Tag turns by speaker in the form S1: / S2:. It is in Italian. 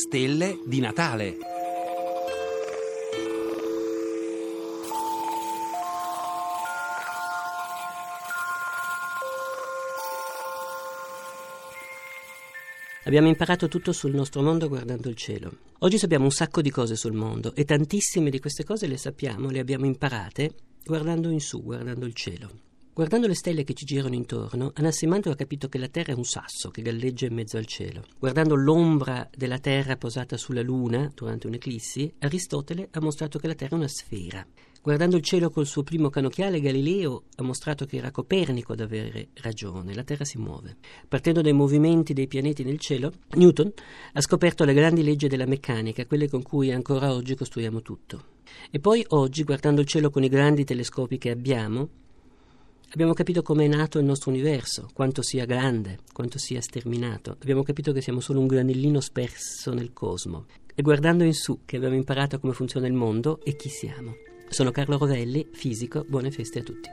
S1: stelle di Natale.
S2: Abbiamo imparato tutto sul nostro mondo guardando il cielo. Oggi sappiamo un sacco di cose sul mondo e tantissime di queste cose le sappiamo, le abbiamo imparate guardando in su, guardando il cielo. Guardando le stelle che ci girano intorno, Anassimanto ha capito che la Terra è un sasso che galleggia in mezzo al cielo. Guardando l'ombra della Terra posata sulla Luna durante un'eclissi, Aristotele ha mostrato che la Terra è una sfera. Guardando il cielo col suo primo canocchiale, Galileo ha mostrato che era Copernico ad avere ragione, la Terra si muove. Partendo dai movimenti dei pianeti nel cielo, Newton ha scoperto le grandi leggi della meccanica, quelle con cui ancora oggi costruiamo tutto. E poi oggi, guardando il cielo con i grandi telescopi che abbiamo, Abbiamo capito come è nato il nostro universo, quanto sia grande, quanto sia sterminato. Abbiamo capito che siamo solo un granellino sperso nel cosmo. E guardando in su che abbiamo imparato come funziona il mondo e chi siamo. Sono Carlo Rovelli, fisico, buone feste a tutti.